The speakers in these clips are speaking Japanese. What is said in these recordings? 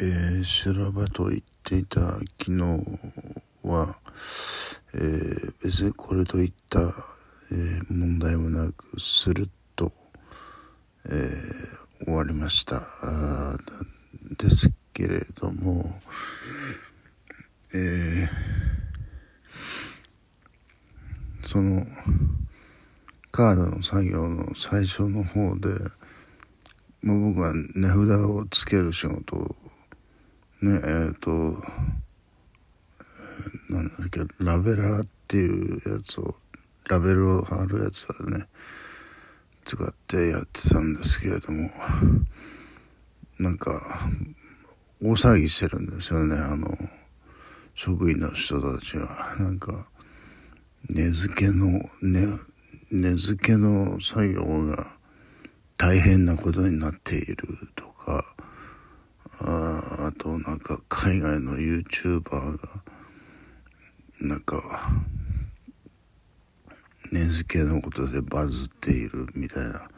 えー、修羅場と言っていた昨日は、えー、別にこれといった、えー、問題もなくスルッと、えー、終わりました。ですけれども、えー、そのカードの作業の最初の方でもう僕は値札をつける仕事をねえっ、ー、となんだっけラベラーっていうやつをラベルを貼るやつだね使ってやってたんですけれどもなんか大騒ぎしてるんですよねあの職員の人たちが。なんか根付けの根根付けの作業が大変なことになっているとかああとなんか海外の YouTuber がなんか根付けのことでバズっているみたいな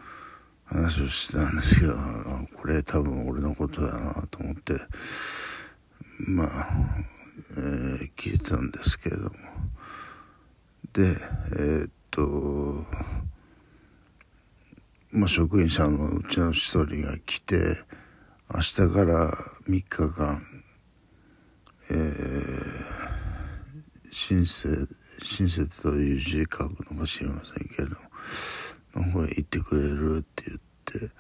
話をしてたんですけどこれ多分俺のことだなと思ってまあ、えー、聞いてたんですけれども。でえー、っとまあ職員さんのうちの一人が来て明日から3日間、えー、申請、申請という字書くのか知りませんけれども、の方へ行ってくれるって言って、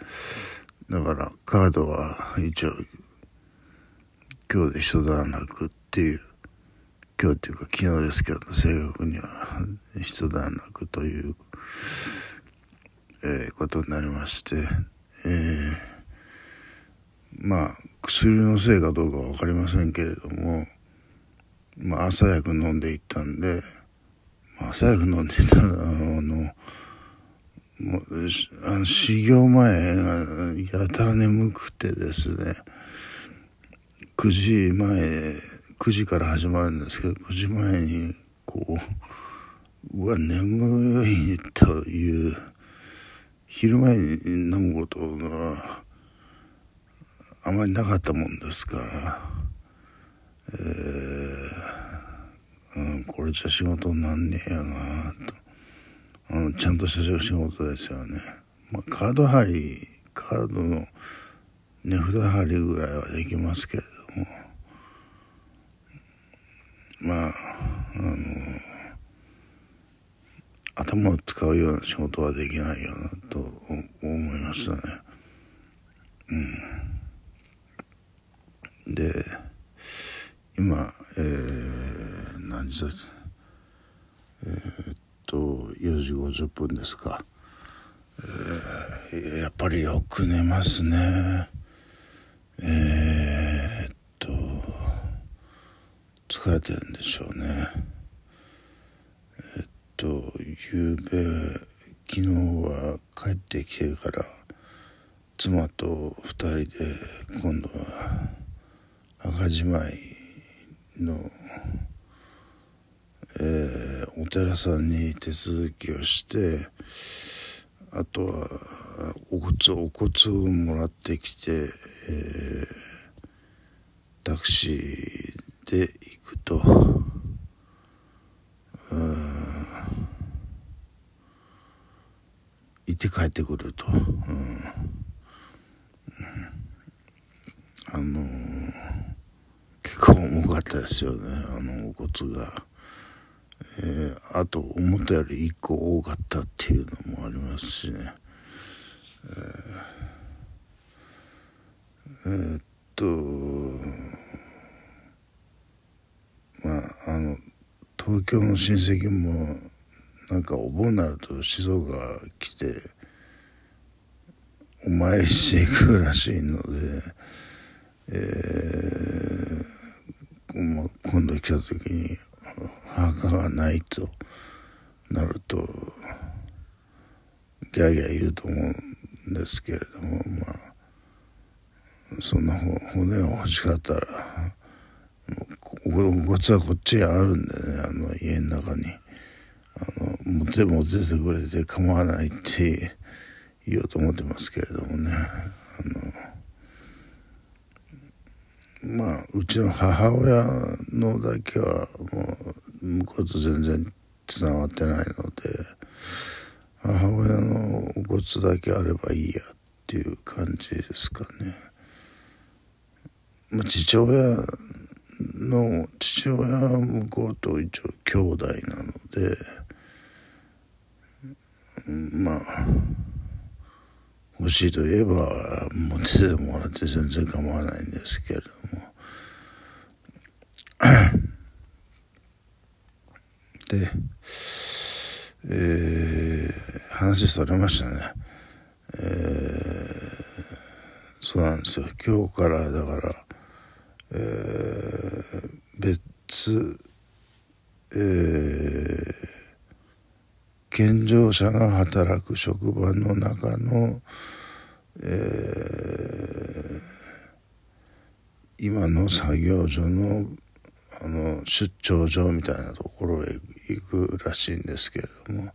だからカードは一応、今日で一段落っていう、今日っていうか昨日ですけど、正確には一段落という、えー、ことになりまして、えーまあ薬のせいかどうか分かりませんけれども、まあ、朝薬飲んでいったんで、まあ、朝薬飲んでいたらあのもうあの修行前がやたら眠くてですね9時前9時から始まるんですけど9時前にこううわ眠いという昼前に飲むことがあまりなかったもんですから、えー、うん、これじゃ仕事になんねえやなと、うん、ちゃんとした仕事ですよね、まあ、カード貼りカードの値札貼りぐらいはできますけれども。まああの頭を使うような仕事はできないよなと思いましたね。うん。で今えー、何時ですえー、っと4時50分ですか、えー、やっぱりよく寝ますね。えー、っと疲れてるんでしょうね。え、っと夕べ昨日は帰ってきてから妻と2人で今度は墓じまいの、えー、お寺さんに手続きをしてあとはお骨お骨をもらってきて、えー、タクシーで行くと。行って帰ってくると、うん、あのー結構重かったですよね。あのお骨が、えー、あと思ったより1個多かったっていうのもありますしね。えー、えー、っとまああの東京の親戚もなんかお盆になると静岡来てお参りしていくらしいので、えー、今度来た時に墓がないとなるとギャーギャー言うと思うんですけれどもまあそんな骨が欲しかったらお骨はこっちにあるんでねあの家の中に。あの持って持っててくれて構わないって言おうと思ってますけれどもね。あのまあうちの母親のだけはもう向こうと全然つながってないので母親のお骨だけあればいいやっていう感じですかね。まあ、父親の父親は向こうと一応兄弟なのでまあ欲しいと言えば持っててもらって全然構わないんですけれども。でえー、話それましたね。えー、そうなんですよ。今日からだからえー、別えー健常者が働く職場の中の、えー、今の作業所のあの出張所みたいなところへ行くらしいんですけれども、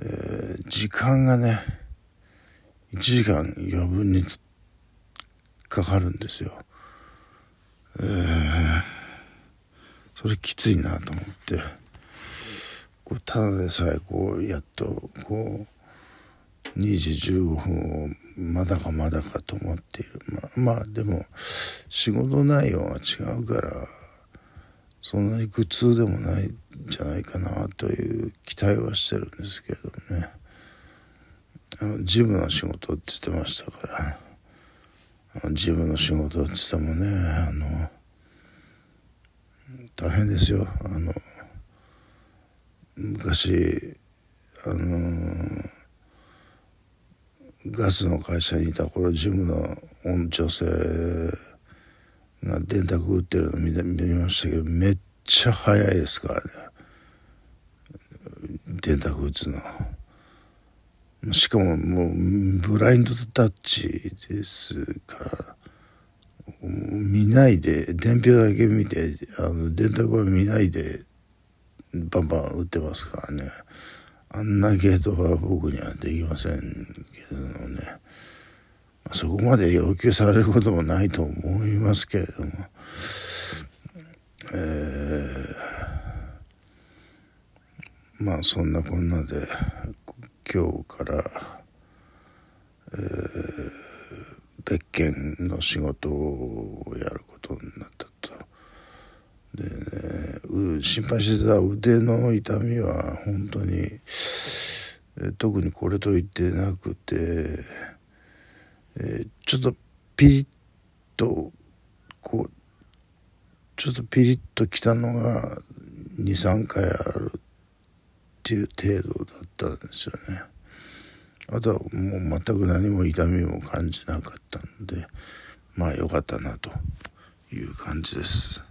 えー、時間がね1時間余分にかかるんですよ。えー、それきついなと思って。こうただでさえこうやっとこう2時15分をまだかまだかと思っている。ままあでも仕事内容が違うからそんなに苦痛でもないんじゃないかなという期待はしてるんですけどね。あの事務の仕事って言ってましたから。事務の仕事って言ってもねあの大変ですよ。あの昔あのガスの会社にいた頃ジムの女性が電卓打ってるの見見ましたけどめっちゃ早いですからね電卓打つの。しかももうブラインドタッチですから見ないで伝票だけ見てあの電卓は見ないでバンバン打ってますからね。あんなゲートは僕にはできませんけどね、そこまで要求されることもないと思いますけれども。えー、まあそんなこんなで今日から、えー、別件の仕事をやることになったと。で心配してた腕の痛みは本当に特にこれと言ってなくて、えー、ちょっとピリッとこうちょっとピリッときたのが23回あるっていう程度だったんですよね。あとはもう全く何も痛みも感じなかったのでまあよかったなという感じです。